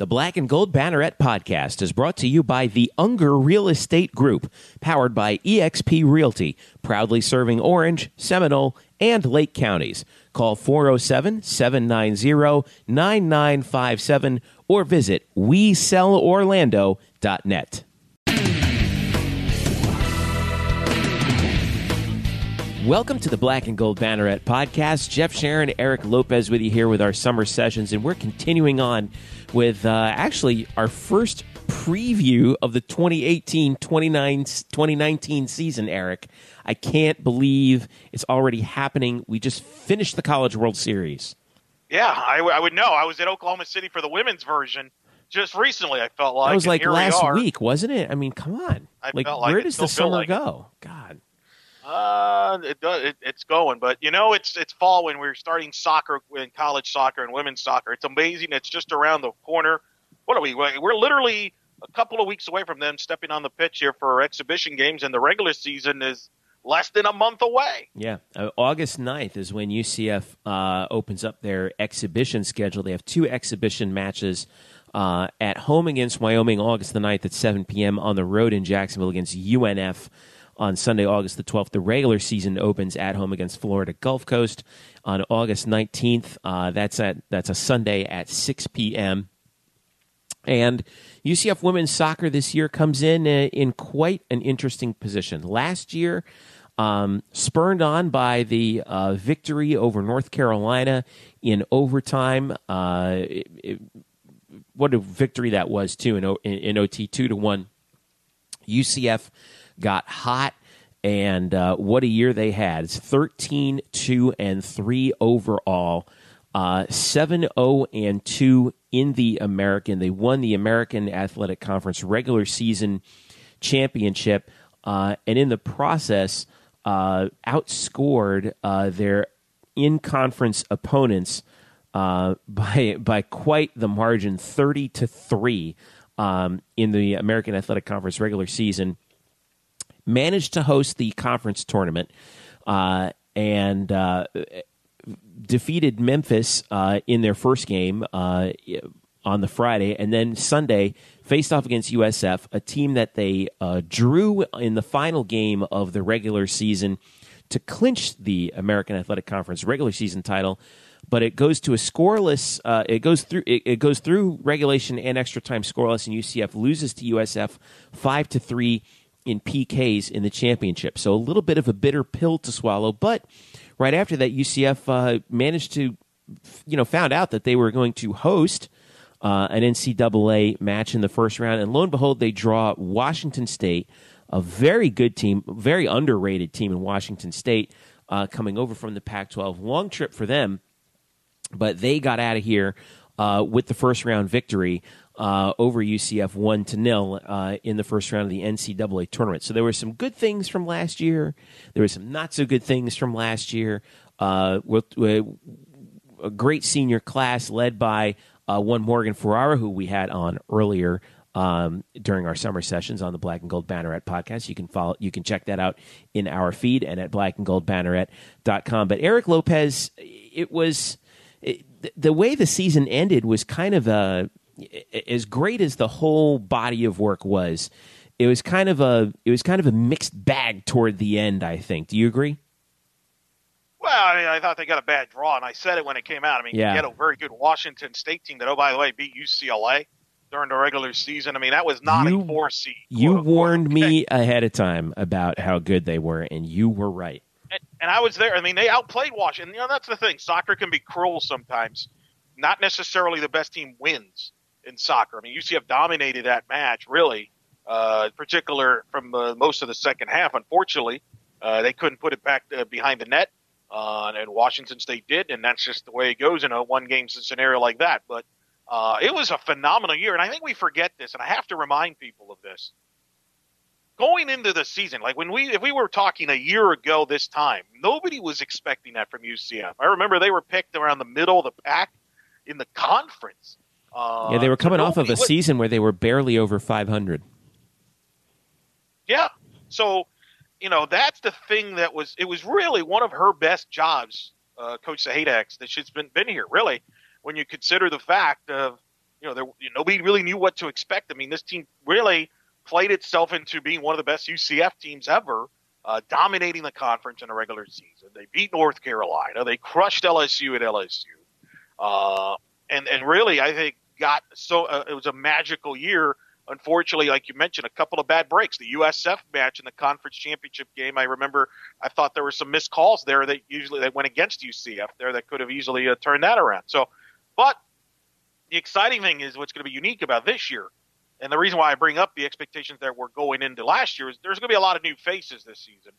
The Black and Gold Banneret podcast is brought to you by the Unger Real Estate Group, powered by eXp Realty, proudly serving Orange, Seminole, and Lake counties. Call 407 790 9957 or visit WeSellOrlando.net. Welcome to the Black and Gold Banneret podcast. Jeff Sharon, Eric Lopez with you here with our summer sessions, and we're continuing on with uh, actually our first preview of the 2018 2019 season, Eric. I can't believe it's already happening. We just finished the College World Series. Yeah, I, w- I would know. I was at Oklahoma City for the women's version just recently. I felt like that was like here we last week, wasn't it? I mean, come on. I like, felt like where does the summer like go? God. Uh, it does. It, it's going, but you know, it's it's fall when we're starting soccer in college soccer and women's soccer. It's amazing. It's just around the corner. What are we? We're literally a couple of weeks away from them stepping on the pitch here for exhibition games, and the regular season is less than a month away. Yeah. Uh, August 9th is when UCF uh, opens up their exhibition schedule. They have two exhibition matches uh, at home against Wyoming August the 9th at 7 p.m., on the road in Jacksonville against UNF on Sunday, August the 12th. The regular season opens at home against Florida Gulf Coast on August 19th. Uh, that's, at, that's a Sunday at 6 p.m. And UCF women's soccer this year comes in uh, in quite an interesting position. Last year, um, spurned on by the uh, victory over North Carolina in overtime. Uh, it, it, what a victory that was too in, O- in, in OT two to one. UCF got hot, and uh, what a year they had! It's 13 2 and three overall. Uh, 7 0 and 2 in the American. They won the American Athletic Conference regular season championship, uh, and in the process, uh, outscored uh, their in conference opponents uh, by by quite the margin, thirty to three, um, in the American Athletic Conference regular season. Managed to host the conference tournament, uh, and uh, defeated Memphis uh, in their first game uh, on the Friday, and then Sunday faced off against USF, a team that they uh, drew in the final game of the regular season to clinch the American Athletic Conference regular season title. But it goes to a scoreless. Uh, it goes through. It, it goes through regulation and extra time scoreless, and UCF loses to USF five to three in PKs in the championship. So a little bit of a bitter pill to swallow, but right after that, UCF uh, managed to, you know, found out that they were going to host uh, an NCAA match in the first round, and lo and behold, they draw Washington State, a very good team, very underrated team in Washington State, uh, coming over from the Pac-12. Long trip for them, but they got out of here uh, with the first round victory. Uh, over UCF one to nil uh, in the first round of the NCAA tournament. So there were some good things from last year. There were some not so good things from last year. Uh, with, with a great senior class led by uh, one Morgan Ferrara, who we had on earlier um, during our summer sessions on the Black and Gold Banneret podcast. You can follow, you can check that out in our feed and at blackandgoldbanneret.com. But Eric Lopez, it was it, the way the season ended was kind of a as great as the whole body of work was, it was kind of a it was kind of a mixed bag toward the end. I think. Do you agree? Well, I mean, I thought they got a bad draw, and I said it when it came out. I mean, Yeah. you had a very good Washington State team that, oh, by the way, beat UCLA during the regular season. I mean, that was not You- a four seed. You unquote. warned me ahead of time about how good they were, and you were right. and, and I was there. I mean, they outplayed Washington. You know, that's the thing. Soccer can be cruel sometimes. Not necessarily the best team wins in soccer. I mean, UCF dominated that match, really, uh, particular from uh, most of the second half. Unfortunately, uh, they couldn't put it back uh, behind the net, uh, and Washington State did, and that's just the way it goes in a one game scenario like that. But uh, it was a phenomenal year, and I think we forget this, and I have to remind people of this going into the season, like when we if we were talking a year ago this time, nobody was expecting that from UCF. I remember they were picked around the middle of the pack in the conference. Uh, yeah, they were coming off of a season where they were barely over 500. Yeah. So, you know, that's the thing that was it was really one of her best jobs, uh, Coach Sahaydak's, that she's been been here, really, when you consider the fact of you know, there, nobody really knew what to expect. I mean, this team really played itself into being one of the best UCF teams ever, uh, dominating the conference in the regular season. They beat North Carolina. They crushed LSU at LSU. Uh, and, and really, I think got so, uh, it was a magical year. Unfortunately, like you mentioned, a couple of bad breaks. The USF match in the conference championship game, I remember I thought there were some missed calls there that usually that went against UCF there that could have easily uh, turned that around. So, but the exciting thing is what's going to be unique about this year and the reason why I bring up the expectations that we're going into last year is there's going to be a lot of new faces this season,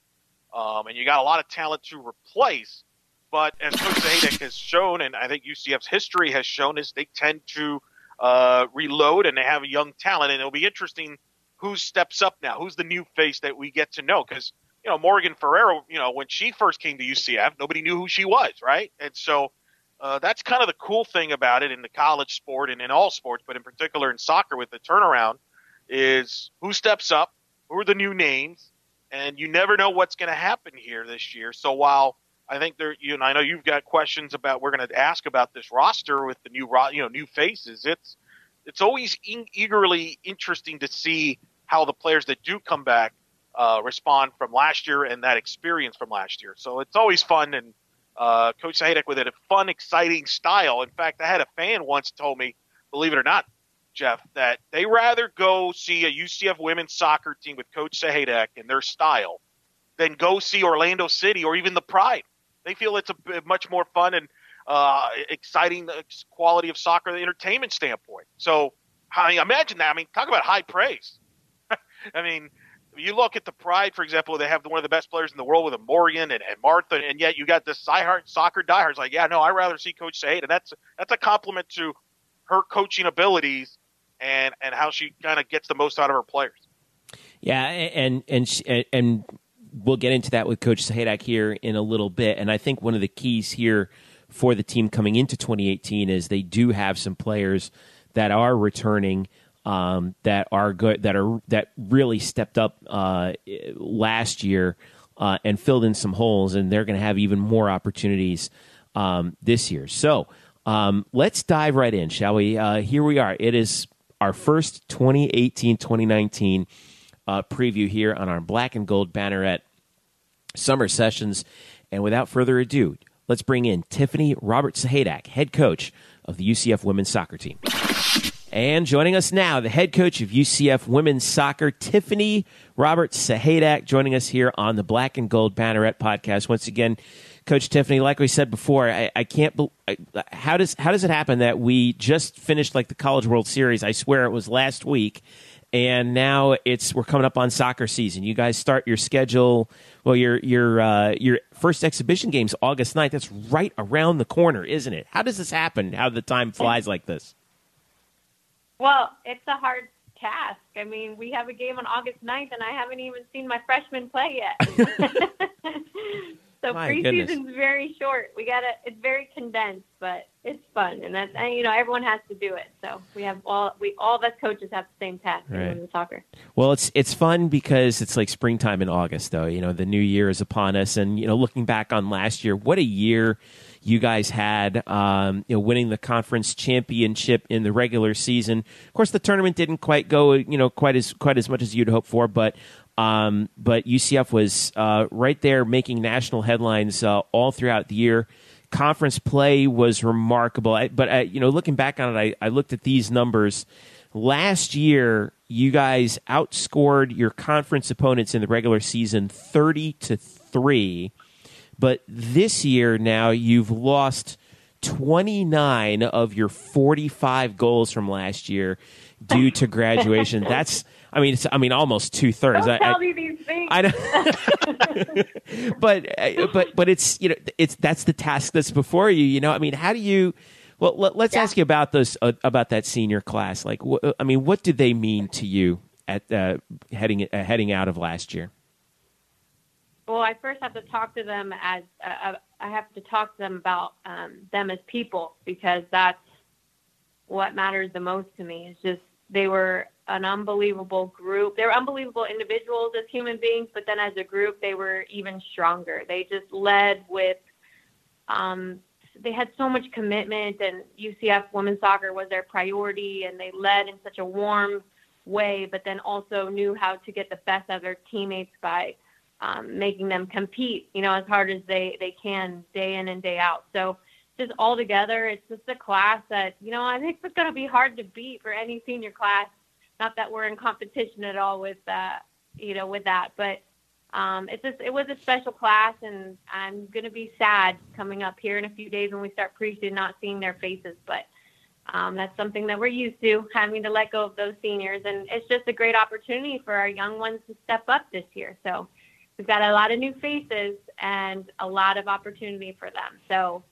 um, and you got a lot of talent to replace. But as Coach Sahaydak has shown, and I think UCF's history has shown, is they tend to uh, reload and they have young talent, and it'll be interesting who steps up now, who's the new face that we get to know, because you know Morgan Ferrero, you know when she first came to UCF, nobody knew who she was, right? And so uh, that's kind of the cool thing about it in the college sport and in all sports, but in particular in soccer with the turnaround, is who steps up, who are the new names, and you never know what's going to happen here this year. So while I think there, you know, I know you've got questions about we're going to ask about this roster with the new, you know, new faces. It's it's always in, eagerly interesting to see how the players that do come back uh, respond from last year and that experience from last year. So it's always fun and uh, Coach Sahaydak with it, a fun, exciting style. In fact, I had a fan once told me, believe it or not, Jeff, that they rather go see a UCF women's soccer team with Coach Sahaydak and their style than go see Orlando City or even the Pride. They feel it's a much more fun and uh, exciting quality of soccer, the entertainment standpoint. So, I mean, imagine that. I mean, talk about high praise. I mean, you look at the Pride, for example, they have one of the best players in the world with a Morgan and, and Marta, and yet you got this diehard soccer diehards like, yeah, no, I'd rather see Coach Sahaydak, and that's that's a compliment to her coaching abilities and and how she kind of gets the most out of her players. Yeah, and and, and we'll get into that with Coach Sahaydak here in a little bit, and I think one of the keys here for the team coming into 2018 is they do have some players that are returning um, that are good that are that really stepped up uh, last year uh, and filled in some holes, and they're going to have even more opportunities um, this year. So um, let's dive right in, shall we? Uh, here we are. It is our first 2018 2019 uh, preview here on our black and gold banneret summer sessions. And without further ado, let's bring in Tiffany Robert Sahaydak, head coach of the UCF women's soccer team. And joining us now, the head coach of UCF women's soccer, Tiffany Roberts Sahaydak, joining us here on the Black and Gold Banneret podcast. Once again, Coach Tiffany, like we said before, I, I can't. I, how does how does it happen that we just finished like the College World Series? I swear it was last week, and now it's we're coming up on soccer season. You guys start your schedule. Well, your your uh, your first exhibition game's August 9th. That's right around the corner, isn't it? How does this happen? How the time flies like this? Well, it's a hard task. I mean, we have a game on August 9th, and I haven't even seen my freshman play yet. so my preseason's goodness. very short. We got to. It's very condensed, but it's fun, and that's and, you know everyone has to do it. So we have all we all of us coaches have the same task right. in soccer. Well, it's it's fun because it's like springtime in August, though. You know, the new year is upon us, and you know, looking back on last year, what a year you guys had, um, you know, winning the conference championship in the regular season. Of course, the tournament didn't quite go, you know, quite as quite as much as you'd hope for, but um, but UCF was uh, right there making national headlines uh, all throughout the year. Conference play was remarkable, I, but I, you know, looking back on it, I, I looked at these numbers. Last year, you guys outscored your conference opponents in the regular season thirty to three. But this year now you've lost 29 of your 45 goals from last year due to graduation. That's I mean, it's, I mean, almost two thirds. Don't tell I, me these things. I don't. but but but it's you know it's that's the task that's before you. You know, I mean, how do you? Well, let, us yeah. ask you about this uh, about that senior class. Like, wh- I mean, what did they mean to you at uh, heading uh, heading out of last year? well, I first have to talk to them as uh, uh, I have to talk to them about um, them as people because that's what matters the most to me. It's just they were an unbelievable group. They were unbelievable individuals as human beings, but then as a group, they were even stronger. They just led with um, they had so much commitment, and UCF women's soccer was their priority, and they led in such a warm way, but then also knew how to get the best out of their teammates by um, making them compete, you know, as hard as they they can day in and day out. So just all together, it's just a class that you know I think it's going to be hard to beat for any senior class. Not that we're in competition at all with that, uh, you know, with that, but um, it's just, it was a special class, and I'm going to be sad coming up here in a few days when we start preaching, not seeing their faces. But um, that's something that we're used to, having to let go of those seniors, and it's just a great opportunity for our young ones to step up this year. So we've got a lot of new faces and a lot of opportunity for them. So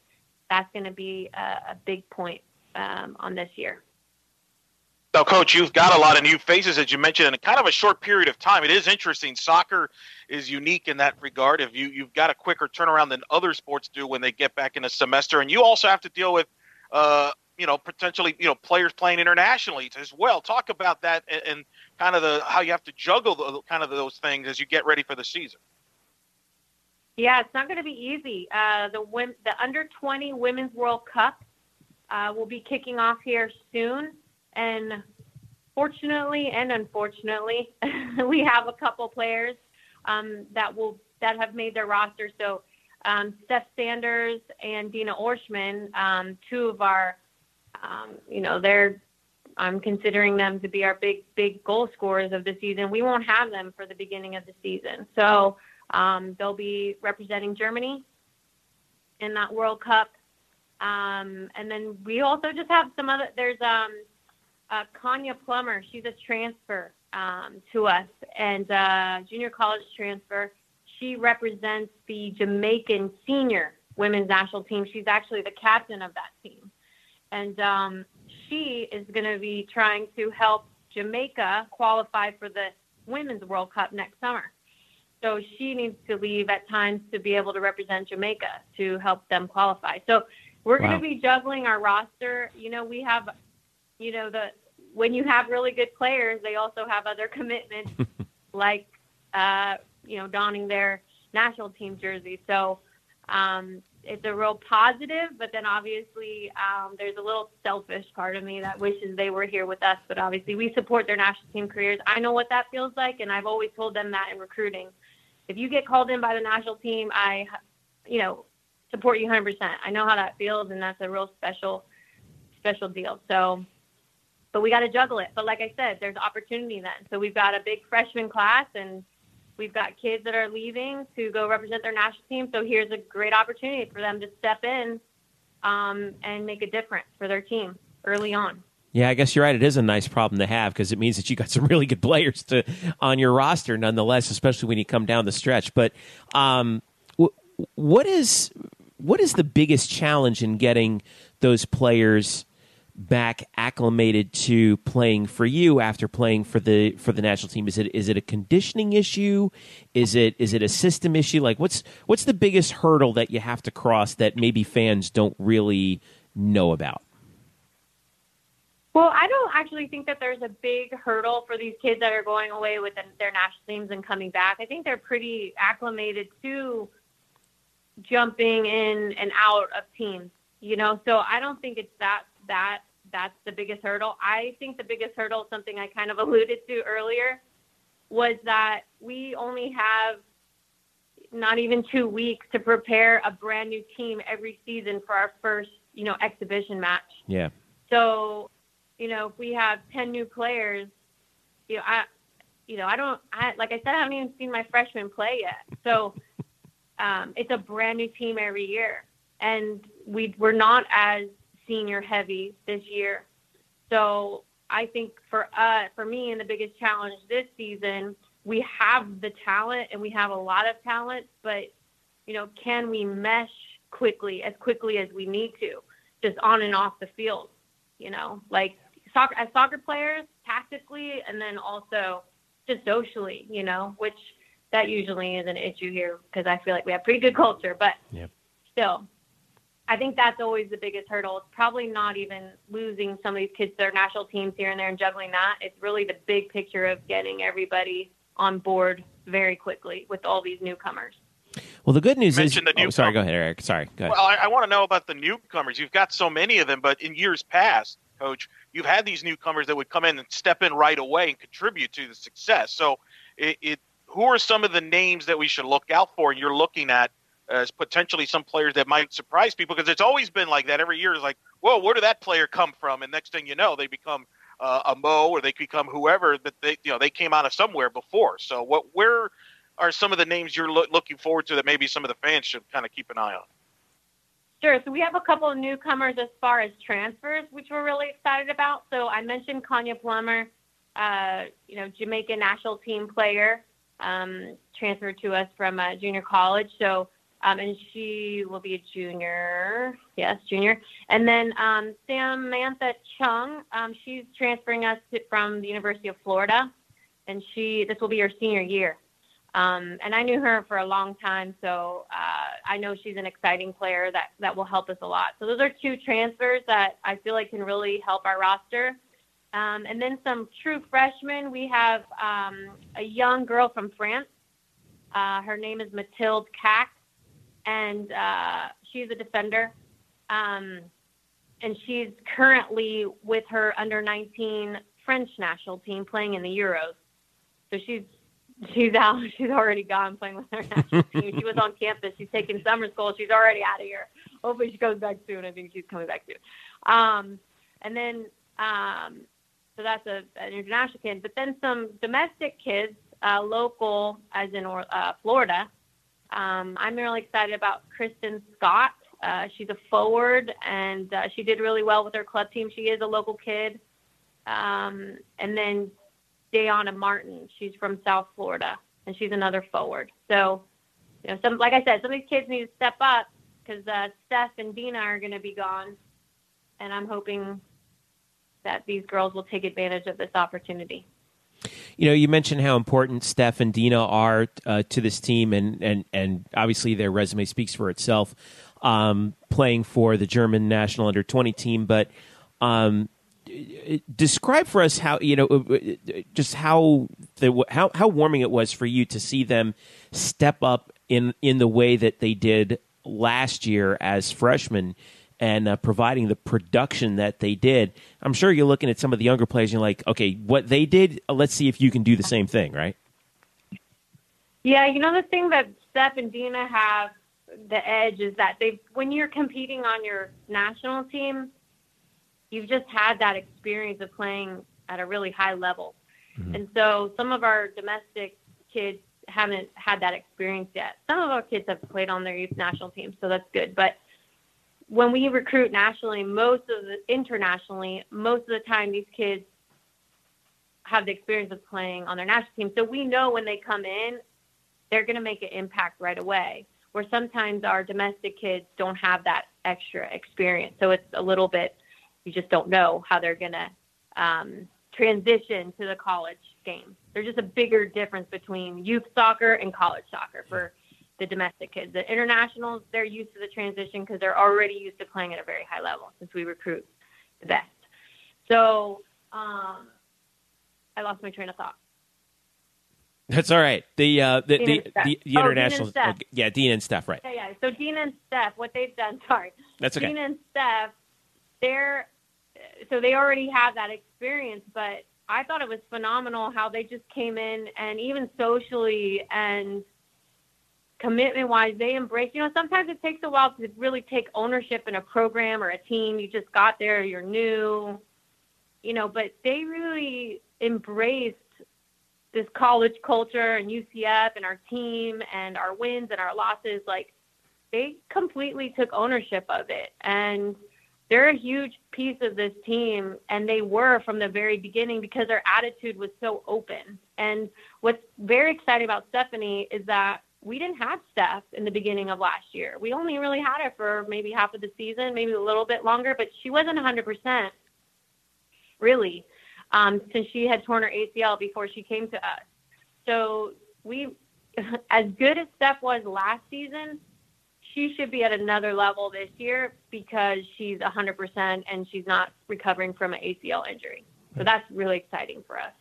that's going to be a, a big point um, on this year. Now, Coach, you've got a lot of new faces, as you mentioned, in kind of a short period of time. It is interesting. Soccer is unique in that regard. If you you've got a quicker turnaround than other sports do when they get back in a semester, and you also have to deal with, uh, you know, potentially you know players playing internationally as well. Talk about that and, and kind of the how you have to juggle the, kind of those things as you get ready for the season. Yeah, it's not going to be easy. Uh, the the under twenty Women's World Cup uh, will be kicking off here soon. And fortunately and unfortunately, we have a couple players um, that will that have made their roster. So um, Steph Sanders and Dina Orschmann, um, two of our, um, you know, they're I'm considering them to be our big big goal scorers of the season. We won't have them for the beginning of the season, so um, they'll be representing Germany in that World Cup. Um, and then we also just have some other. There's um, uh, Konya Plummer. She's a transfer um, to us and uh, junior college transfer. She represents the Jamaican senior women's national team. She's actually the captain of that team. And um, she is going to be trying to help Jamaica qualify for the Women's World Cup next summer. So she needs to leave at times to be able to represent Jamaica to help them qualify. So we're wow. going to be juggling our roster. You know, we have you know the when you have really good players, they also have other commitments, like uh, you know donning their national team jersey. So um, it's a real positive, but then obviously um, there's a little selfish part of me that wishes they were here with us. But obviously we support their national team careers. I know what that feels like, and I've always told them that in recruiting. If you get called in by the national team, I, you know, support you 100%. I know how that feels, and that's a real special, special deal. So but we got to juggle it. But like I said, there's opportunity then. So we've got a big freshman class and we've got kids that are leaving to go represent their national team. So here's a great opportunity for them to step in um, and make a difference for their team early on. Yeah, I guess you're right. It is a nice problem to have because it means that you got some really good players to on your roster, nonetheless, especially when you come down the stretch. But um, what is what is the biggest challenge in getting those players back acclimated to playing for you after playing for the for the national team? Is it is it a conditioning issue? Is it is it a system issue? Like what's what's the biggest hurdle that you have to cross that maybe fans don't really know about? Well, I don't actually think that there's a big hurdle for these kids that are going away with their national teams and coming back. I think they're pretty acclimated to jumping in and out of teams, you know. So I don't think it's that that that's the biggest hurdle. I think the biggest hurdle, something I kind of alluded to earlier, was that we only have not even two weeks to prepare a brand new team every season for our first, you know, exhibition match. Yeah. So, you know, if we have 10 new players, you know, I, you know, I don't, I, like I said, I haven't even seen my freshmen play yet. So, um, it's a brand new team every year. And we, we're not as senior heavy this year. So I think for uh, for me, and the biggest challenge this season, we have the talent and we have a lot of talent, but you know, can we mesh quickly as quickly as we need to, just on and off the field? You know, like soccer as soccer players, tactically, and then also just socially. You know, which that usually is an issue here because I feel like we have pretty good culture, but yep. still, I think that's always the biggest hurdle. It's probably not even losing some of these kids to their national teams here and there and juggling that. It's really the big picture of getting everybody on board very quickly with all these newcomers. Well, the good news is. The oh, sorry, go ahead, Eric. Sorry, go ahead. Well, I, I want to know about the newcomers. You've got so many of them, but in years past, Coach, you've had these newcomers that would come in and step in right away and contribute to the success. So, it, it who are some of the names that we should look out for? And you're looking at as potentially some players that might surprise people because it's always been like that every year. Is like, whoa, where did that player come from? And next thing you know, they become uh, a Mo or they become whoever that they you know they came out of somewhere before. So what where are some of the names you're lo- looking forward to that maybe some of the fans should kind of keep an eye on? Sure. So we have a couple of newcomers as far as transfers, which we're really excited about. So I mentioned Konya Plummer, uh, you know, Jamaican national team player, um, transferred to us from uh, junior college. So um, and she will be a junior. Yes, junior. And then um, Samantha Chung, um, she's transferring us to, from the University of Florida, and she this will be her senior year. Um, and I knew her for a long time, so uh, I know she's an exciting player that that will help us a lot. So those are two transfers that I feel like can really help our roster. Um, and then some true freshmen. We have um, a young girl from France. Uh, her name is Mathilde Cack and uh, she's a defender. Um, and she's currently with her under 19 French national team playing in the Euros. So she's she's out. She's already gone playing with her national team. She was on campus. She's taking summer school. She's already out of here. Hopefully she goes back soon. I think she's coming back soon. Um, and then um, so that's a, an international kid. But then some domestic kids, uh, local, as in uh, Florida. Um, I'm really excited about Kristen Scott. Uh, she's a forward, and uh, she did really well with her club team. She is a local kid. Um, and then Dayana Martin. She's from South Florida, and she's another forward. So, you know, some like I said, some of these kids need to step up because uh, Steph and Dina are going to be gone, and I'm hoping that these girls will take advantage of this opportunity you know, you mentioned how important Steph and Dina are uh, to this team, and, and, and obviously their resume speaks for itself, um, playing for the German national under 20 team. But um, describe for us how, you know, uh, uh, just how, the, how, how warming it was for you to see them step up in, in the way that they did last year as freshmen and uh, providing the production that they did. I'm sure you're looking at some of the younger players and you're like, okay, what they did, uh, let's see if you can do the same thing, right? Yeah, you know the thing that Steph and Dina have the edge is that they when you're competing on your national team, you've just had that experience of playing at a really high level. Mm-hmm. And so some of our domestic kids haven't had that experience yet. Some of our kids have played on their youth national team, so that's good. But when we recruit nationally, most of the internationally, most of the time these kids have the experience of playing on their national team. So we know when they come in, they're going to make an impact right away. Where sometimes our domestic kids don't have that extra experience. So it's a little bit, you just don't know how they're going to um, transition to the college game. There's just a bigger difference between youth soccer and college soccer for the domestic kids. The internationals, they're used to the transition because they're already used to playing at a very high level since we recruit the best. So um, I lost my train of thought. That's all right. The uh, the, the, the, the, international, oh, yeah, Dean and Steph, right? Yeah, yeah. So Dean and Steph, what they've done, sorry, that's okay. Dean and Steph, they're so they already have that experience, but I thought it was phenomenal how they just came in and even socially and commitment wise, they embrace, you know, sometimes it takes a while to really take ownership in a program or a team. You just got there, you're new, you know, but they really embraced this college culture and UCF and our team and our wins and our losses. Like they completely took ownership of it. And they're a huge piece of this team and they were from the very beginning because their attitude was so open. And what's very exciting about Stephanie is that we didn't have Steph in the beginning of last year. We only really had her for maybe half of the season, maybe a little bit longer, but she wasn't 100% really um, since she had torn her ACL before she came to us. So we, as good as Steph was last season, she should be at another level this year because she's 100% and she's not recovering from an ACL injury. So that's really exciting for us.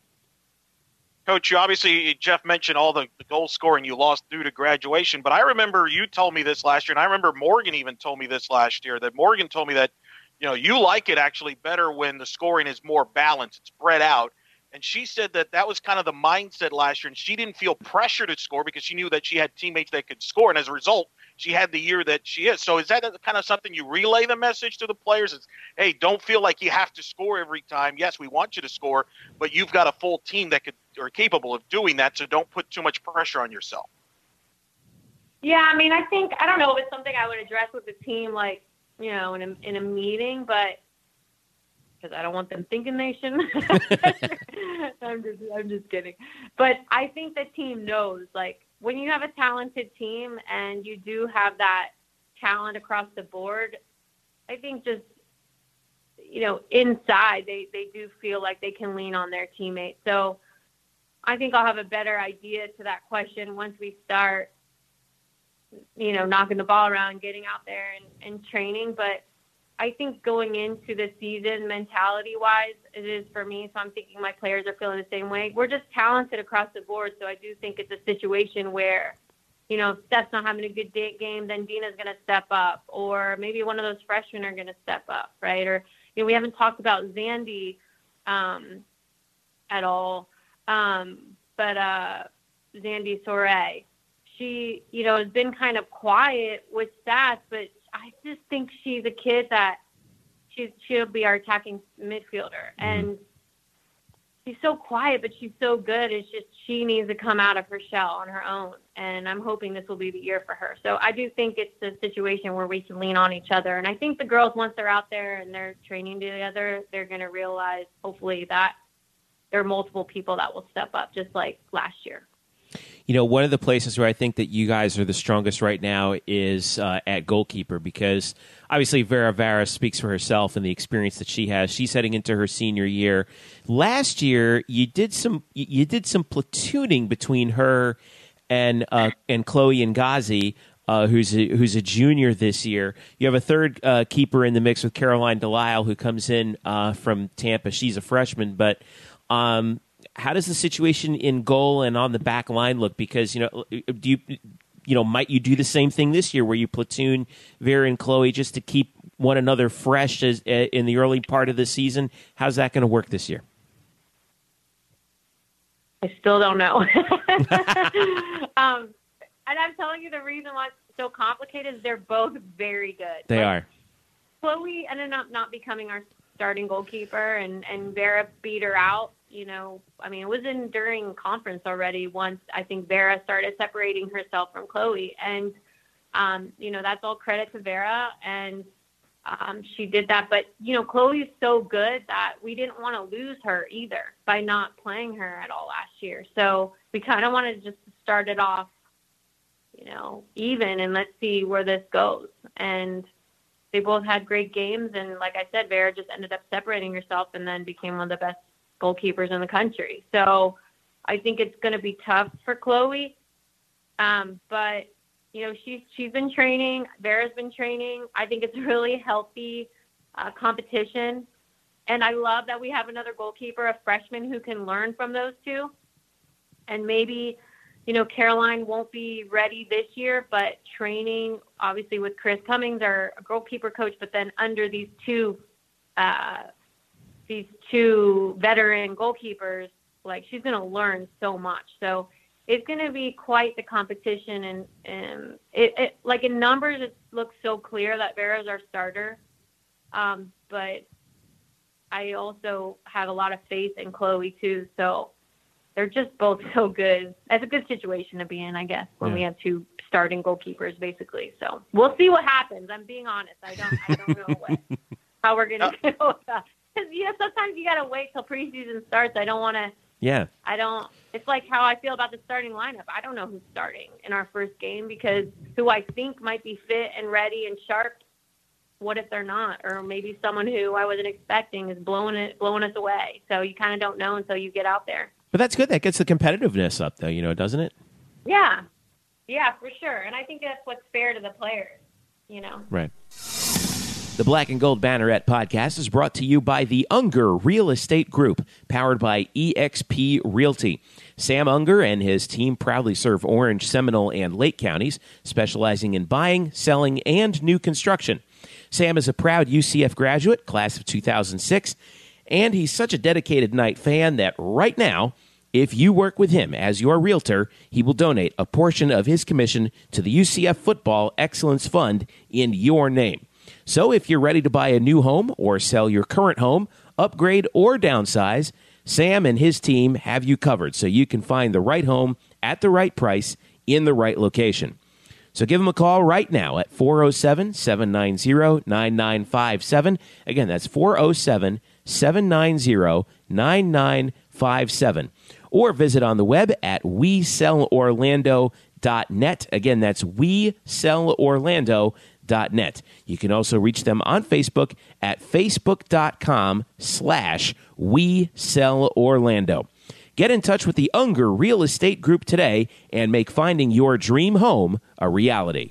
Coach, you obviously Jeff mentioned all the, the goal scoring you lost due to graduation, but I remember you told me this last year, and I remember Morgan even told me this last year that Morgan told me that you know you like it actually better when the scoring is more balanced, it's spread out. And she said that that was kind of the mindset last year, and she didn't feel pressure to score because she knew that she had teammates that could score, and as a result, she had the year that she is. So is that kind of something you relay the message to the players? It's hey, don't feel like you have to score every time. Yes, we want you to score, but you've got a full team that could are capable of doing that. So don't put too much pressure on yourself. Yeah, I mean, I think I don't know if it's something I would address with the team, like you know, in a in a meeting, but because I don't want them thinking they shouldn't. I'm just I'm just kidding, but I think the team knows like when you have a talented team and you do have that talent across the board, I think just you know inside they they do feel like they can lean on their teammates. So I think I'll have a better idea to that question once we start you know knocking the ball around, getting out there and, and training. But I think going into the season, mentality wise, it is for me. So I'm thinking my players are feeling the same way. We're just talented across the board. So I do think it's a situation where, you know, if Steph's not having a good day game, then Dina's going to step up, or maybe one of those freshmen are going to step up, right? Or, you know, we haven't talked about Zandy um, at all, um, but uh, Zandy Soree, she, you know, has been kind of quiet with stats, but I just think she's a kid that she's she'll be our attacking midfielder, mm-hmm. and she's so quiet, but she's so good. It's just she needs to come out of her shell on her own, and I'm hoping this will be the year for her. So I do think it's a situation where we can lean on each other, and I think the girls once they're out there and they're training together, they're going to realize hopefully that there are multiple people that will step up, just like last year you know, one of the places where I think that you guys are the strongest right now is uh, at goalkeeper because obviously Vera Varis speaks for herself and the experience that she has. She's heading into her senior year. Last year, you did some you did some platooning between her and uh, and Chloe Ngozi. Uh, who's a, who's a junior this year? You have a third uh, keeper in the mix with Caroline Delisle, who comes in uh, from Tampa. She's a freshman, but um, how does the situation in goal and on the back line look? Because you know, do you you know might you do the same thing this year where you platoon Vera and Chloe just to keep one another fresh as, uh, in the early part of the season? How's that going to work this year? I still don't know. um, and I'm telling you the reason why it's so complicated is they're both very good. They like, are. Chloe ended up not becoming our starting goalkeeper, and and Vera beat her out you know, I mean, it was in during conference already once I think Vera started separating herself from Chloe. And, um, you know, that's all credit to Vera. And um, she did that. But, you know, Chloe's so good that we didn't want to lose her either by not playing her at all last year. So we kind of wanted to just start it off, you know, even and let's see where this goes. And, they both had great games and like I said, Vera just ended up separating herself and then became one of the best goalkeepers in the country. So I think it's going to be tough for Chloe. Um, but you know, she's she's been training. Vera's been training. I think it's a really healthy uh, competition, and I love that we have another goalkeeper, a freshman who can learn from those two. And maybe, you know, Caroline won't be ready this year, but training obviously with Chris Cummings, our goalkeeper coach, but then under these two uh, these two veteran goalkeepers, like she's going to learn so much. So it's going to be quite the competition, and and it, it like in numbers, it looks so clear that Vera's our starter, um, but I also have a lot of faith in Chloe too. So they're just both so good. It's a good situation to be in, I guess, when yeah. we have two starting goalkeepers basically. So we'll see what happens. I'm being honest. I don't I don't know what, how we're gonna uh, go because you know sometimes you gotta wait till preseason starts. I don't want to. Yeah. I don't. It's like how I feel about the starting lineup. I don't know who's starting in our first game because who I think might be fit and ready and sharp. What if they're not? Or maybe someone who I wasn't expecting is blowing it, blowing us away. So you kind of don't know until you get out there. But that's good. That gets the competitiveness up, though. You know, doesn't it? Yeah. Yeah, for sure. And I think that's what's fair to the players. You know. Right. The Black and Gold Banneret podcast is brought to you by the Unger Real Estate Group, powered by eXp Realty. Sam Unger and his team proudly serve Orange, Seminole, and Lake counties, specializing in buying, selling, and new construction. Sam is a proud UCF graduate, class of 2006, and he's such a dedicated Knight fan that right now, if you work with him as your realtor, he will donate a portion of his commission to the UCF Football Excellence Fund in your name. So if you're ready to buy a new home or sell your current home, upgrade or downsize, Sam and his team have you covered so you can find the right home at the right price in the right location. So give them a call right now at 407 790 9957. Again, that's 407 790 9957. Or visit on the web at WeSellOrlando.net. Again, that's WeSellOrlando.net net. You can also reach them on Facebook at facebook.com slash we sell Orlando. Get in touch with the Unger Real Estate Group today and make finding your dream home a reality.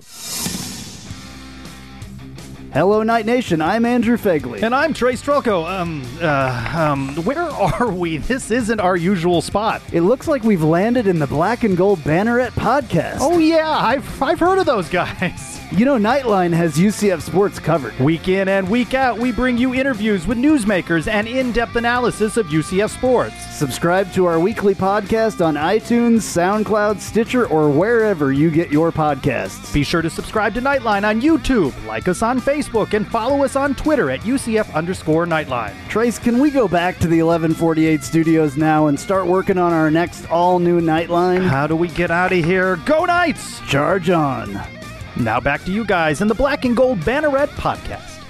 Hello, Knight Nation. I'm Andrew Fegley. And I'm Trey Strelko. Um, uh, um, where are we? This isn't our usual spot. It looks like we've landed in the Black and Gold Banneret podcast. Oh, yeah. I've, I've heard of those guys. You know, Nightline has UCF sports covered. Week in and week out, we bring you interviews with newsmakers and in depth analysis of UCF sports. Subscribe to our weekly podcast on iTunes, SoundCloud, Stitcher, or wherever you get your podcasts. Be sure to subscribe to Nightline on YouTube, like us on Facebook, and follow us on Twitter at UCF underscore Nightline. Trace, can we go back to the 1148 studios now and start working on our next all new Nightline? How do we get out of here? Go Knights! Charge on. Now back to you guys in the Black and Gold Banneret podcast.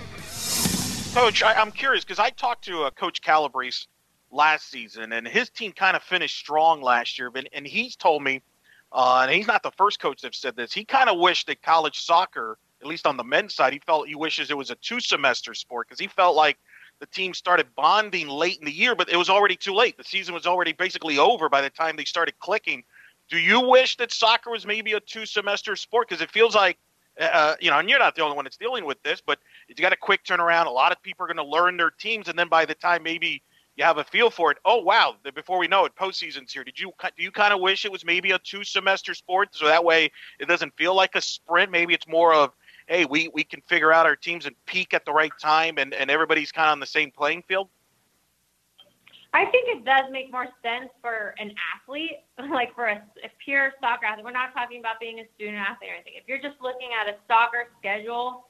Coach, I, am curious because I talked to uh, Coach Calabrese last season, and his team kind of finished strong last year. But, and he's told me, uh, and he's not the first coach that said this. He kind of wished that college soccer, at least on the men's side, he felt he wishes it was a two semester sport because he felt like the team started bonding late in the year, but it was already too late. The season was already basically over by the time they started clicking do you wish that soccer was maybe a two semester sport? Because it feels like, uh, you know, and you're not the only one that's dealing with this, but you got a quick turnaround. A lot of people are going to learn their teams, and then by the time maybe you have a feel for it, oh wow! Before we know it, postseason's here. Did you do you kind of wish it was maybe a two semester sport, so that way it doesn't feel like a sprint? Maybe it's more of hey, we, we can figure out our teams and peak at the right time, and, and everybody's kind of on the same playing field. I think it does make more sense for an athlete, like for a, a pure soccer athlete. We're not talking about being a student athlete or anything. If you're just looking at a soccer schedule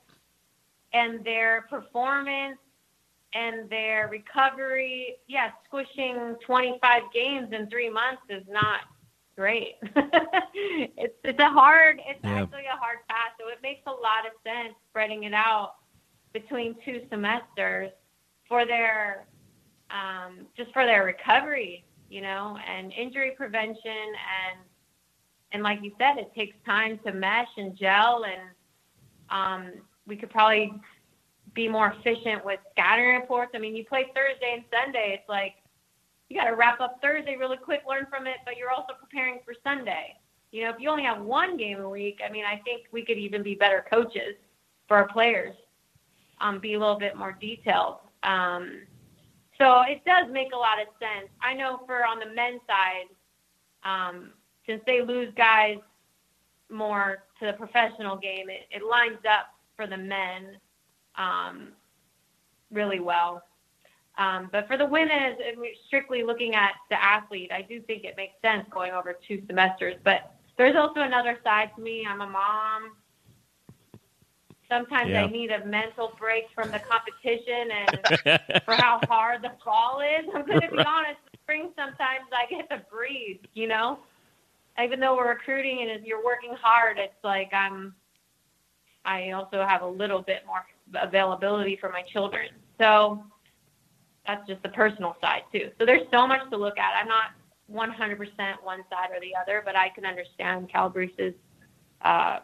and their performance and their recovery, yeah, squishing 25 games in three months is not great. it's it's a hard, it's yeah. actually a hard path. So it makes a lot of sense spreading it out between two semesters for their um, just for their recovery, you know, and injury prevention and and like you said, it takes time to mesh and gel, and um, we could probably be more efficient with scouting reports. I mean, you play Thursday and Sunday. It's like you got to wrap up Thursday really quick, learn from it, but you're also preparing for Sunday. You know, if you only have one game a week, I mean, I think we could even be better coaches for our players, um, be a little bit more detailed. Um, so it does make a lot of sense. I know for on the men's side, um, since they lose guys more to the professional game, it, it lines up for the men um, really well. Um, but for the women, strictly looking at the athlete, I do think it makes sense going over two semesters. But there's also another side to me. I'm a mom. Sometimes yeah. I need a mental break from the competition and for how hard the fall is. I'm going to be right. honest. Spring, sometimes I get to breathe. You know, even though we're recruiting and you're working hard, it's like I'm. I also have a little bit more availability for my children. So that's just the personal side too. So there's so much to look at. I'm not 100% one side or the other, but I can understand Calabrese's uh,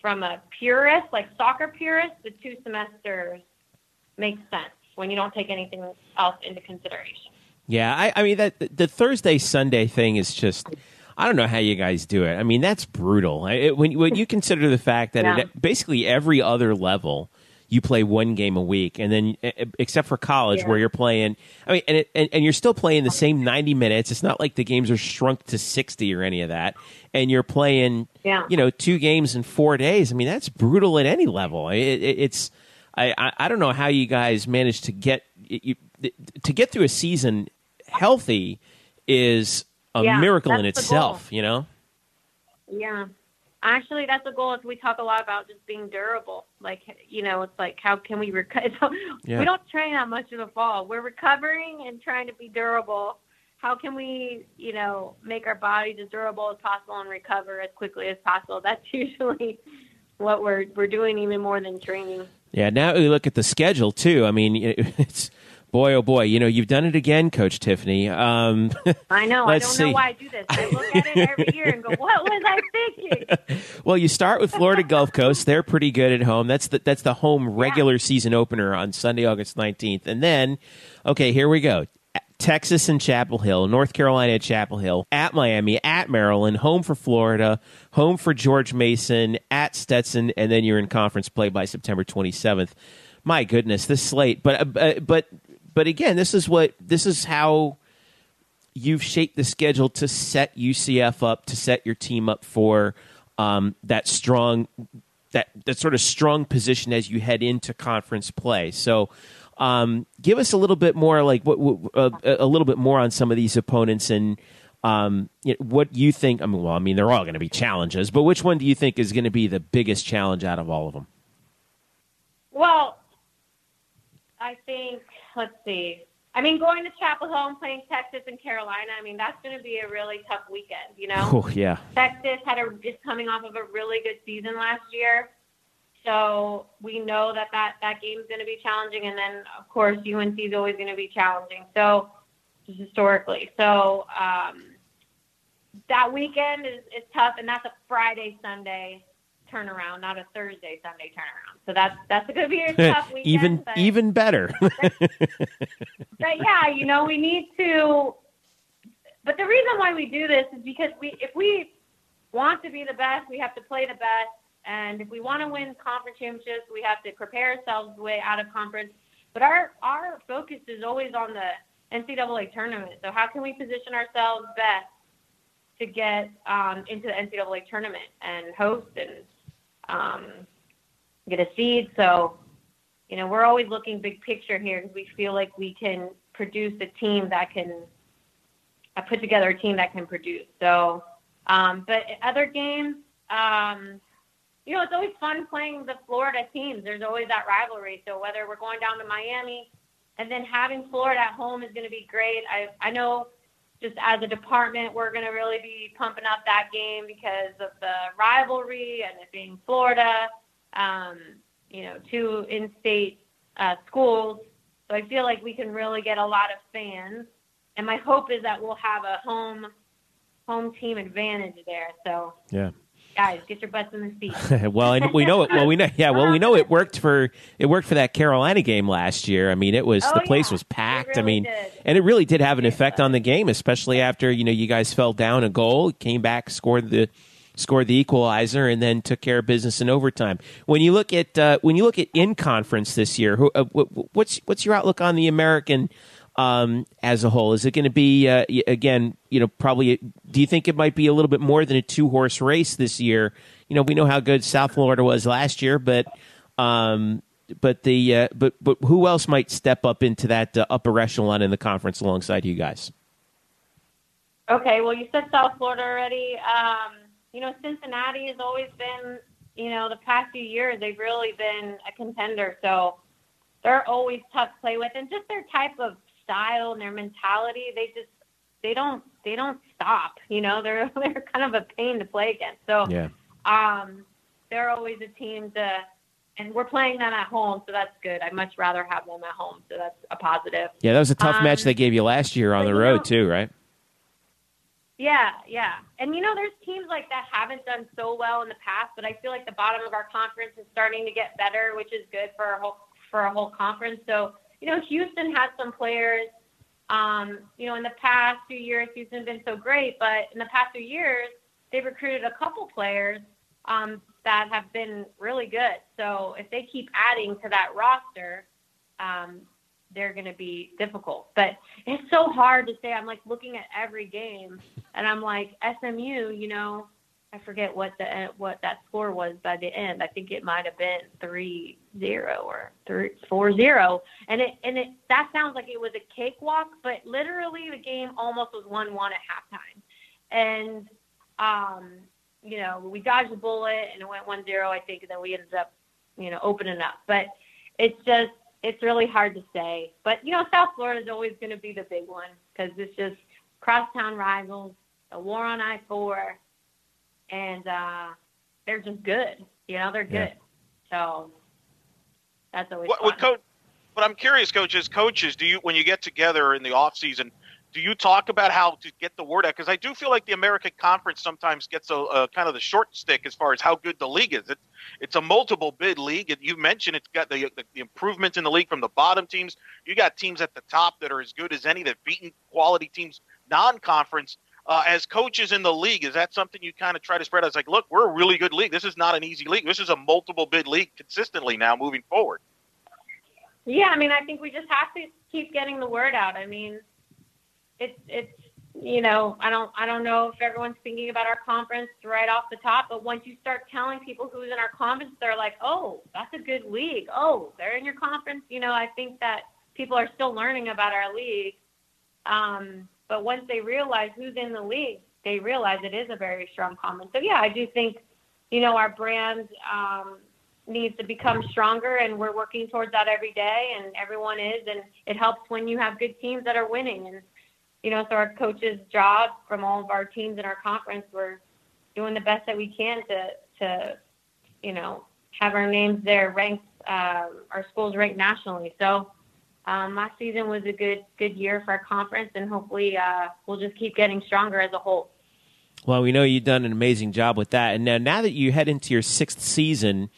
from a purist, like soccer purist, the two semesters makes sense when you don't take anything else into consideration. Yeah, I, I mean that the Thursday Sunday thing is just. I don't know how you guys do it. I mean, that's brutal. It, when when you consider the fact that yeah. at basically every other level, you play one game a week, and then except for college yeah. where you're playing, I mean, and, it, and and you're still playing the same 90 minutes. It's not like the games are shrunk to 60 or any of that, and you're playing, yeah. you know, two games in four days. I mean, that's brutal at any level. It, it, it's I, I, I don't know how you guys managed to get you, to get through a season healthy is a yeah, miracle in itself. You know. Yeah, actually, that's a goal. Is we talk a lot about just being durable. Like you know, it's like how can we recover? yeah. We don't train that much in the fall. We're recovering and trying to be durable. How can we, you know, make our bodies as durable as possible and recover as quickly as possible? That's usually what we're we're doing, even more than training. Yeah, now we look at the schedule too. I mean, it's boy, oh boy, you know, you've done it again, Coach Tiffany. Um, I know. I don't see. know why I do this. I look at it every year and go, "What was I thinking?" well, you start with Florida Gulf Coast. They're pretty good at home. That's the that's the home regular yeah. season opener on Sunday, August nineteenth, and then, okay, here we go. Texas and Chapel Hill, North Carolina at Chapel Hill, at Miami, at Maryland, home for Florida, home for George Mason, at Stetson, and then you're in conference play by September 27th. My goodness, this slate. But uh, but but again, this is what this is how you've shaped the schedule to set UCF up to set your team up for um, that strong that that sort of strong position as you head into conference play. So um, give us a little bit more, like what, what uh, a little bit more on some of these opponents and um, you know, what you think. I mean, well, I mean, they're all going to be challenges, but which one do you think is going to be the biggest challenge out of all of them? Well, I think let's see. I mean, going to Chapel Hill and playing Texas and Carolina. I mean, that's going to be a really tough weekend. You know, oh, yeah. Texas had a is coming off of a really good season last year. So we know that that, that game is going to be challenging. And then, of course, UNC is always going to be challenging. So historically. So um, that weekend is, is tough. And that's a Friday, Sunday turnaround, not a Thursday, Sunday turnaround. So that's, that's going to be a tough weekend. even, but, even better. but yeah, you know, we need to, but the reason why we do this is because we, if we want to be the best, we have to play the best and if we want to win conference championships, we have to prepare ourselves way out of conference. But our our focus is always on the NCAA tournament. So how can we position ourselves best to get um, into the NCAA tournament and host and um, get a seed? So you know we're always looking big picture here because we feel like we can produce a team that can uh, put together a team that can produce. So, um, but other games. Um, you know, it's always fun playing the Florida teams. There's always that rivalry. So whether we're going down to Miami and then having Florida at home is going to be great. I I know just as a department we're going to really be pumping up that game because of the rivalry and it being Florida. Um, you know, two in-state uh, schools. So I feel like we can really get a lot of fans. And my hope is that we'll have a home home team advantage there. So yeah guys, get your butts in the seat. well, and we know it. Well, we know. Yeah. Well, we know it worked for it worked for that Carolina game last year. I mean, it was oh, the place yeah. was packed. Really I mean, did. and it really did have an effect on the game, especially after you know you guys fell down a goal, came back, scored the scored the equalizer, and then took care of business in overtime. When you look at uh, when you look at in conference this year, who, uh, what's what's your outlook on the American? um, as a whole? Is it going to be uh, again? You know, probably. Do you think it might be a little bit more than a two horse race this year? You know, we know how good South Florida was last year, but um, but the uh, but but who else might step up into that uh, upper echelon in the conference alongside you guys? Okay, well, you said South Florida already. Um, you know, Cincinnati has always been, you know, the past few years they've really been a contender. So they're always tough to play with, and just their type of style and their mentality, they just they don't they don't stop. You know, they're they're kind of a pain to play against. So yeah. um, they're always a team to, and we're playing them at home, so that's good. I'd much rather have them at home, so that's a positive. Yeah, that was a tough um, match they gave you last year on the road know, too, right? Yeah, yeah. And you know, there's teams like that haven't done so well in the past, but I feel like the bottom of our conference is starting to get better, which is good for our whole for a whole conference. So you know, Houston has some players. Um, you know, in the past few years, Houston's been so great, but in the past few years, they've recruited a couple players um, that have been really good. So if they keep adding to that roster, um, they're going to be difficult. But it's so hard to say. I'm like looking at every game, and I'm like SMU. You know, I forget what the what that score was by the end. I think it might have been three zero or three four zero, and it and it that sounds like it was a cakewalk, but literally the game almost was one one at halftime, and um, you know we dodged the bullet and it went one zero, I think, and then we ended up you know opening up, but it's just it's really hard to say. But you know South Florida is always going to be the big one because it's just crosstown rivals, a war on I four and uh, they're just good. You know, they're good. Yeah. So that's always what, what coach. But I'm curious, coaches. Coaches, do you when you get together in the off season, do you talk about how to get the word out? Because I do feel like the American Conference sometimes gets a, a, kind of the short stick as far as how good the league is. It's it's a multiple bid league. You mentioned it's got the, the, the improvements in the league from the bottom teams. You got teams at the top that are as good as any that beaten quality teams non-conference uh, as coaches in the league, is that something you kind of try to spread? As like, look, we're a really good league. This is not an easy league. This is a multiple bid league consistently now moving forward. Yeah, I mean, I think we just have to keep getting the word out. I mean, it's it's you know, I don't I don't know if everyone's thinking about our conference right off the top, but once you start telling people who's in our conference, they're like, oh, that's a good league. Oh, they're in your conference. You know, I think that people are still learning about our league. Um, but once they realize who's in the league, they realize it is a very strong conference. So yeah, I do think, you know, our brand um, needs to become stronger, and we're working towards that every day, and everyone is, and it helps when you have good teams that are winning. And you know, so our coaches' job from all of our teams in our conference, we're doing the best that we can to to, you know, have our names there ranked, uh, our schools ranked nationally. So um, last season was a good good year for our conference, and hopefully uh, we'll just keep getting stronger as a whole. Well, we know you've done an amazing job with that, and now now that you head into your sixth season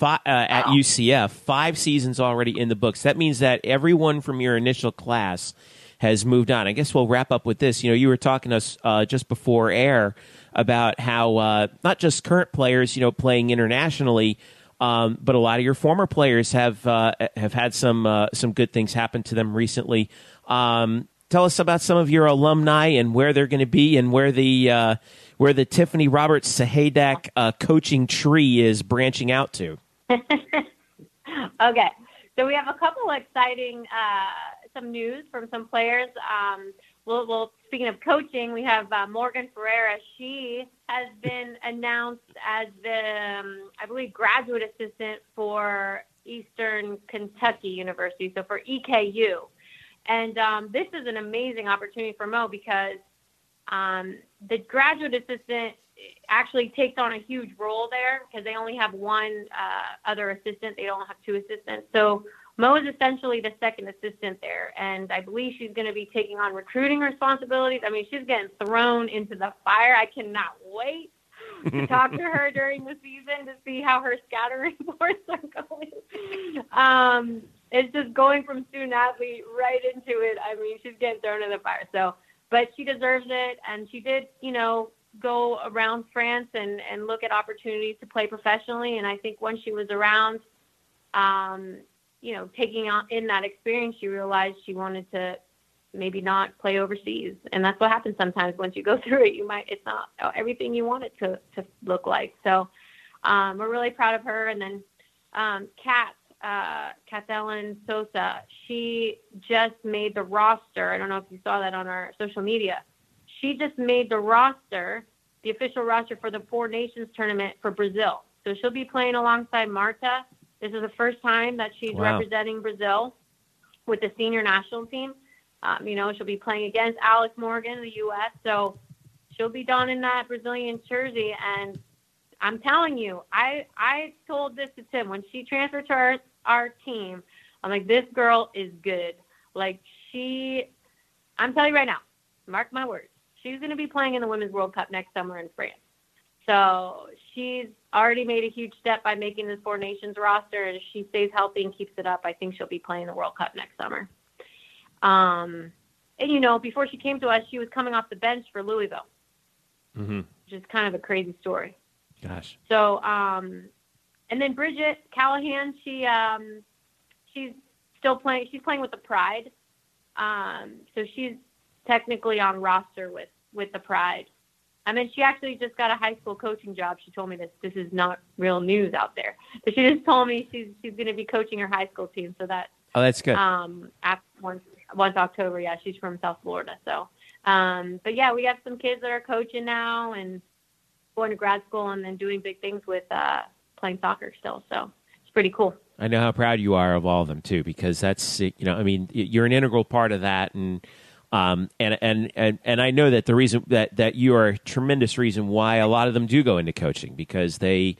uh, at wow. UCF, five seasons already in the books. That means that everyone from your initial class has moved on. I guess we'll wrap up with this. You know, you were talking to us uh, just before air about how uh, not just current players, you know, playing internationally um, but a lot of your former players have uh, have had some uh, some good things happen to them recently. Um, tell us about some of your alumni and where they're going to be, and where the uh, where the Tiffany Roberts Sahaydak uh, coaching tree is branching out to. okay, so we have a couple exciting uh, some news from some players. Um, well, well, speaking of coaching, we have uh, Morgan Ferreira. She has been announced as the, um, I believe, graduate assistant for Eastern Kentucky University, so for EKU. And um, this is an amazing opportunity for Mo because um, the graduate assistant actually takes on a huge role there because they only have one uh, other assistant. They don't have two assistants. So Mo is essentially the second assistant there, and I believe she's going to be taking on recruiting responsibilities. I mean, she's getting thrown into the fire. I cannot wait to talk to her during the season to see how her scattering reports are going. Um, it's just going from student athlete right into it. I mean, she's getting thrown in the fire. So, but she deserves it, and she did, you know, go around France and and look at opportunities to play professionally. And I think when she was around. Um, you know, taking on in that experience, she realized she wanted to maybe not play overseas, and that's what happens sometimes. Once you go through it, you might it's not everything you want it to to look like. So um, we're really proud of her. And then um, Kat uh, Ellen Sousa, she just made the roster. I don't know if you saw that on our social media. She just made the roster, the official roster for the Four Nations tournament for Brazil. So she'll be playing alongside Marta this is the first time that she's wow. representing Brazil with the senior national team. Um, you know, she'll be playing against Alex Morgan, the U.S. So she'll be donning that Brazilian jersey. And I'm telling you, I I told this to Tim when she transferred to our our team. I'm like, this girl is good. Like she, I'm telling you right now, mark my words, she's going to be playing in the Women's World Cup next summer in France. So she's already made a huge step by making this Four Nations roster. And if she stays healthy and keeps it up, I think she'll be playing the World Cup next summer. Um, and you know, before she came to us, she was coming off the bench for Louisville, mm-hmm. which is kind of a crazy story. Gosh. So, um, and then Bridget Callahan, she um, she's still playing. She's playing with the Pride. Um, so she's technically on roster with with the Pride. I mean, she actually just got a high school coaching job. She told me this. This is not real news out there, but she just told me she's she's going to be coaching her high school team. So that oh, that's good. Um, after once once October, yeah, she's from South Florida. So, um, but yeah, we have some kids that are coaching now and going to grad school and then doing big things with uh, playing soccer still. So it's pretty cool. I know how proud you are of all of them too, because that's you know, I mean, you're an integral part of that, and um, and, and and and I know that the reason that that you are a tremendous reason why a lot of them do go into coaching because they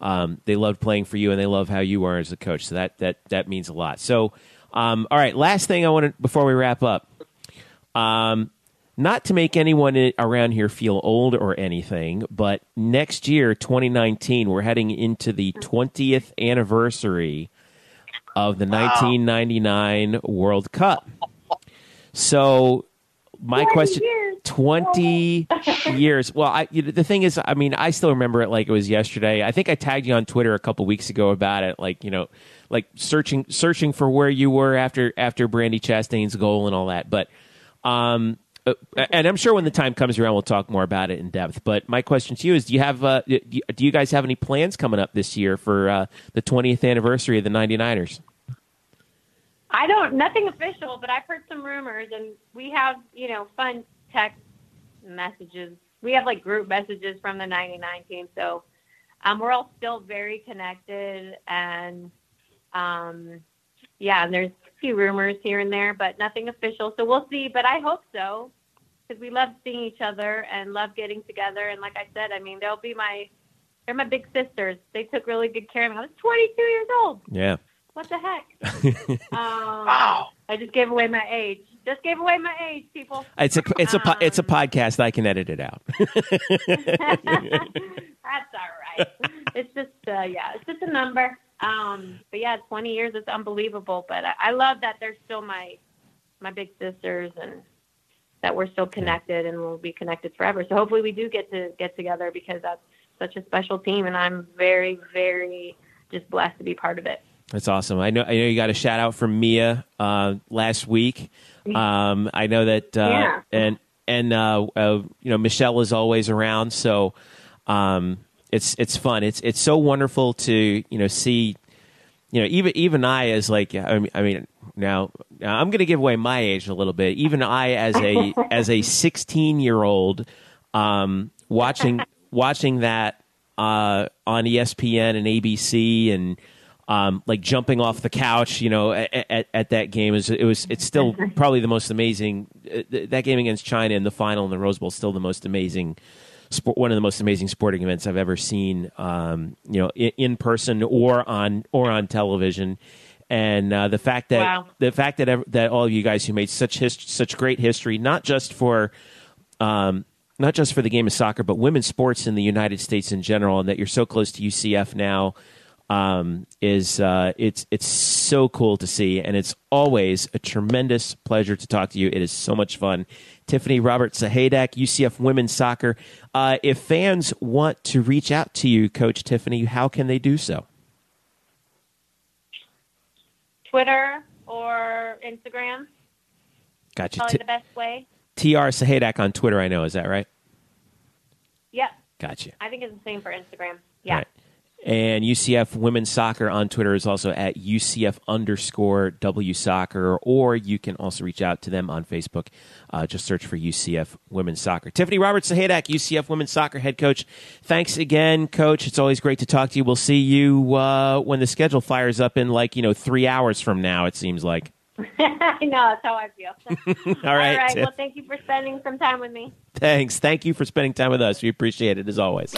um, they love playing for you and they love how you are as a coach. So that that that means a lot. So, um, all right, last thing I want to before we wrap up. Um, not to make anyone around here feel old or anything, but next year, 2019, we're heading into the 20th anniversary of the wow. 1999 World Cup. So, my 20 question years. 20 years. Well, I, you know, the thing is, I mean, I still remember it like it was yesterday. I think I tagged you on Twitter a couple weeks ago about it, like, you know, like searching searching for where you were after after Brandi Chastain's goal and all that. But um, uh, and I'm sure when the time comes around, we'll talk more about it in depth. But my question to you is: Do you have uh, do you guys have any plans coming up this year for uh, the 20th anniversary of the 99ers? I don't, nothing official, but I've heard some rumors, and we have you know fun text messages. We have like group messages from the 99 team, so um, we're all still very connected, and um, yeah, and there's a few rumors here and there, but nothing official. So we'll see. But I hope so because we love seeing each other and love getting together. And like I said, I mean, they'll be my they're my big sisters. They took really good care of me. I was 22 years old. Yeah. What the heck? um, wow. I just gave away my age. Just gave away my age, people. It's a it's a um, it's a podcast. I can edit it out. That's all right. It's just uh, yeah, it's just a number. Um, but yeah, 20 years is unbelievable. But I, I love that they're still my my big sisters and that we're still connected and we'll be connected forever. So hopefully we do get to get together because that's such a special team and I'm very, very just blessed to be part of it. That's awesome. I know. I know you got a shout out from Mia uh, last week. Um, I know that, uh, yeah. and and uh, uh you know Michelle is always around, so um, it's it's fun. It's it's so wonderful to you know see, you know even even I as like I mean, I mean now, now I'm going to give away my age a little bit. Even I, as a as a 16 year old, um, watching watching that uh, on ESPN and ABC and um, like jumping off the couch, you know, at, at, at that game is it was it's still probably the most amazing. Uh, that game against China in the final in the Rose Bowl is still the most amazing. Sport, one of the most amazing sporting events I've ever seen, um, you know, in, in, person or on or on television and uh, the fact that wow. the fact that that all of you guys who made such hist- such great history, not just for um, not just for the game of soccer, but women's sports in the United States in general, and that you're so close to UCF now um, is uh, it's it's so cool to see, and it's always a tremendous pleasure to talk to you. It is so much fun. Tiffany Robert Sahaydak, UCF Women's Soccer. Uh, if fans want to reach out to you, Coach Tiffany, how can they do so? Twitter or Instagram. Gotcha. Probably T- the best way. TR Sahaydak on Twitter, I know. Is that right? Yep. Gotcha. I think it's the same for Instagram. Yeah. And UCF women's soccer on Twitter is also at UCF underscore W soccer, or you can also reach out to them on Facebook. Uh, just search for UCF women's soccer. Tiffany Roberts Sahaydak, UCF women's soccer head coach. Thanks again, coach. It's always great to talk to you. We'll see you uh, when the schedule fires up in like, you know, three hours from now, it seems like. I know that's how I feel. All right. All right. Well, thank you for spending some time with me. Thanks. Thank you for spending time with us. We appreciate it as always.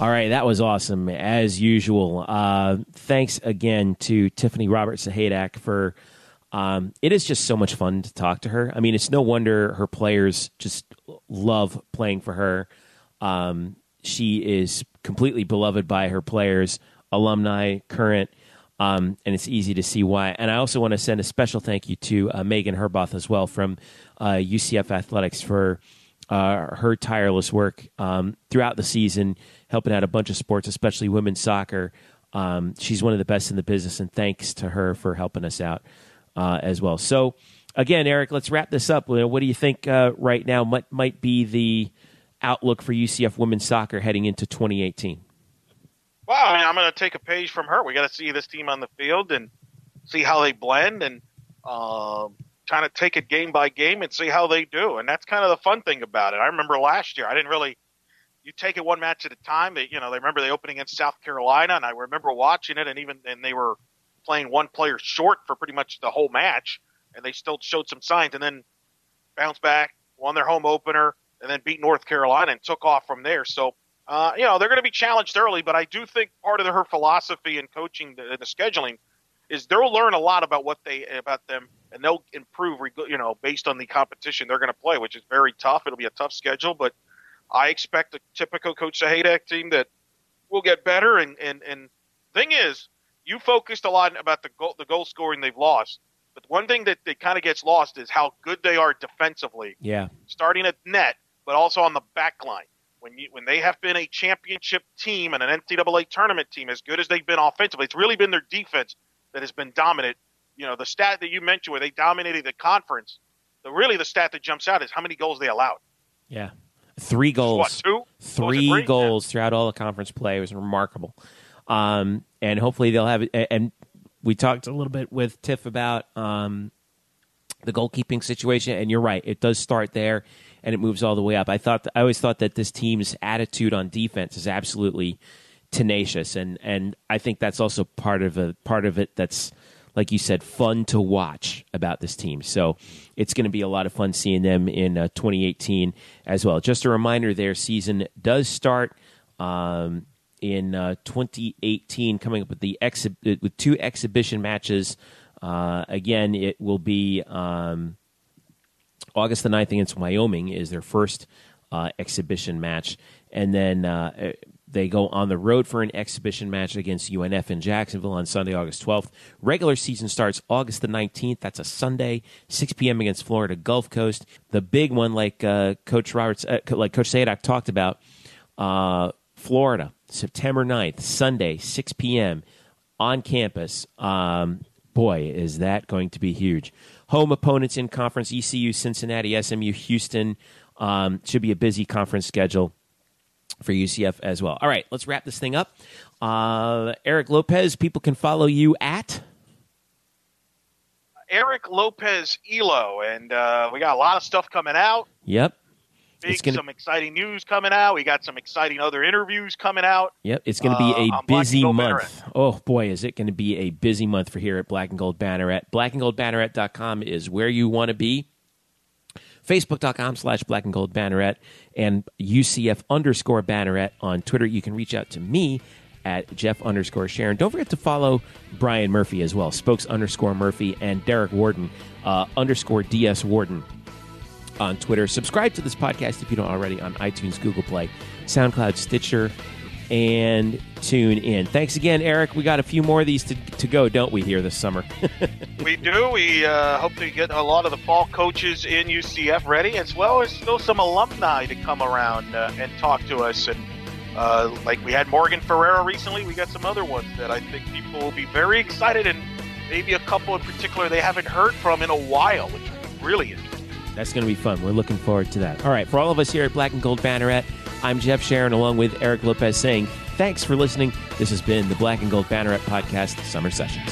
All right, that was awesome as usual. Uh, thanks again to Tiffany Roberts Sahaydak for. Um, it is just so much fun to talk to her. I mean, it's no wonder her players just love playing for her. Um, she is completely beloved by her players, alumni, current. Um, and it's easy to see why. And I also want to send a special thank you to uh, Megan Herboth as well from uh, UCF Athletics for uh, her tireless work um, throughout the season, helping out a bunch of sports, especially women's soccer. Um, she's one of the best in the business, and thanks to her for helping us out uh, as well. So, again, Eric, let's wrap this up. What do you think uh, right now might might be the outlook for UCF women's soccer heading into 2018? Well, I mean, I'm going to take a page from her. We got to see this team on the field and see how they blend and um, kind of take it game by game and see how they do. And that's kind of the fun thing about it. I remember last year, I didn't really. You take it one match at a time. They, you know, they remember they opened against South Carolina, and I remember watching it, and even and they were playing one player short for pretty much the whole match, and they still showed some signs, and then bounced back, won their home opener, and then beat North Carolina and took off from there. So, uh, you know, they're going to be challenged early, but I do think part of her philosophy and coaching the, the scheduling is they'll learn a lot about what they about them and they'll improve, you know, based on the competition they're going to play, which is very tough. It'll be a tough schedule, but I expect a typical Coach Sahaydak team that will get better. And and and thing is, you focused a lot about the goal the goal scoring they've lost, but one thing that, that kind of gets lost is how good they are defensively. Yeah, starting at net, but also on the back line. When you when they have been a championship team and an NCAA tournament team, as good as they've been offensively, it's really been their defense that has been dominant you know, the stat that you mentioned where they dominated the conference, the really the stat that jumps out is how many goals they allowed. Yeah. Three goals. What, two? Three goals yeah. throughout all the conference play. It was remarkable. Um, and hopefully they'll have it. And we talked a little bit with Tiff about um, the goalkeeping situation. And you're right. It does start there and it moves all the way up. I thought, I always thought that this team's attitude on defense is absolutely tenacious. And, and I think that's also part of a part of it that's, like you said, fun to watch about this team. So it's going to be a lot of fun seeing them in uh, 2018 as well. Just a reminder, their season does start um, in uh, 2018, coming up with the exhi- with two exhibition matches. Uh, again, it will be um, August the 9th against Wyoming is their first uh, exhibition match, and then uh, they go on the road for an exhibition match against UNF in Jacksonville on Sunday, August 12th. Regular season starts August the 19th. That's a Sunday, 6 p.m. against Florida Gulf Coast. The big one, like uh, Coach Roberts, uh, like Coach Sahaydak talked about, uh, Florida, September 9th, Sunday, 6 p.m. on campus. Um, boy, is that going to be huge. Home opponents in conference ECU, Cincinnati, SMU, Houston. Um, should be a busy conference schedule for UCF as well. All right, let's wrap this thing up. Uh, Eric Lopez, people can follow you at Eric Lopez Elo, and uh, we got a lot of stuff coming out. Yep. Big, gonna... some exciting news coming out. We got some exciting other interviews coming out. Yep, it's going to be a uh, busy month. Oh boy, is it going to be a busy month for here at Black and Gold Banneret. Blackandgoldbanneret.com is where you want to be facebook.com slash black and gold banneret and UCF underscore banneret on Twitter. You can reach out to me at Jeff underscore Sharon. Don't forget to follow Brian Murphy as well, spokes underscore Murphy and Derek Warden uh, underscore DS Warden on Twitter. Subscribe to this podcast if you don't already on iTunes, Google Play, SoundCloud, Stitcher, and tune in. Thanks again, Eric. We got a few more of these to, to go, don't we, here this summer? we do. We uh, hope to get a lot of the fall coaches in UCF ready, as well as still some alumni to come around uh, and talk to us. And uh, like we had Morgan Ferrera recently, we got some other ones that I think people will be very excited, and maybe a couple in particular they haven't heard from in a while, which is really interesting. That's going to be fun. We're looking forward to that. All right, for all of us here at Black and Gold Banneret, I'm Jeff Sharon along with Eric Lopez saying thanks for listening. This has been the Black and Gold Banneret Podcast Summer Sessions.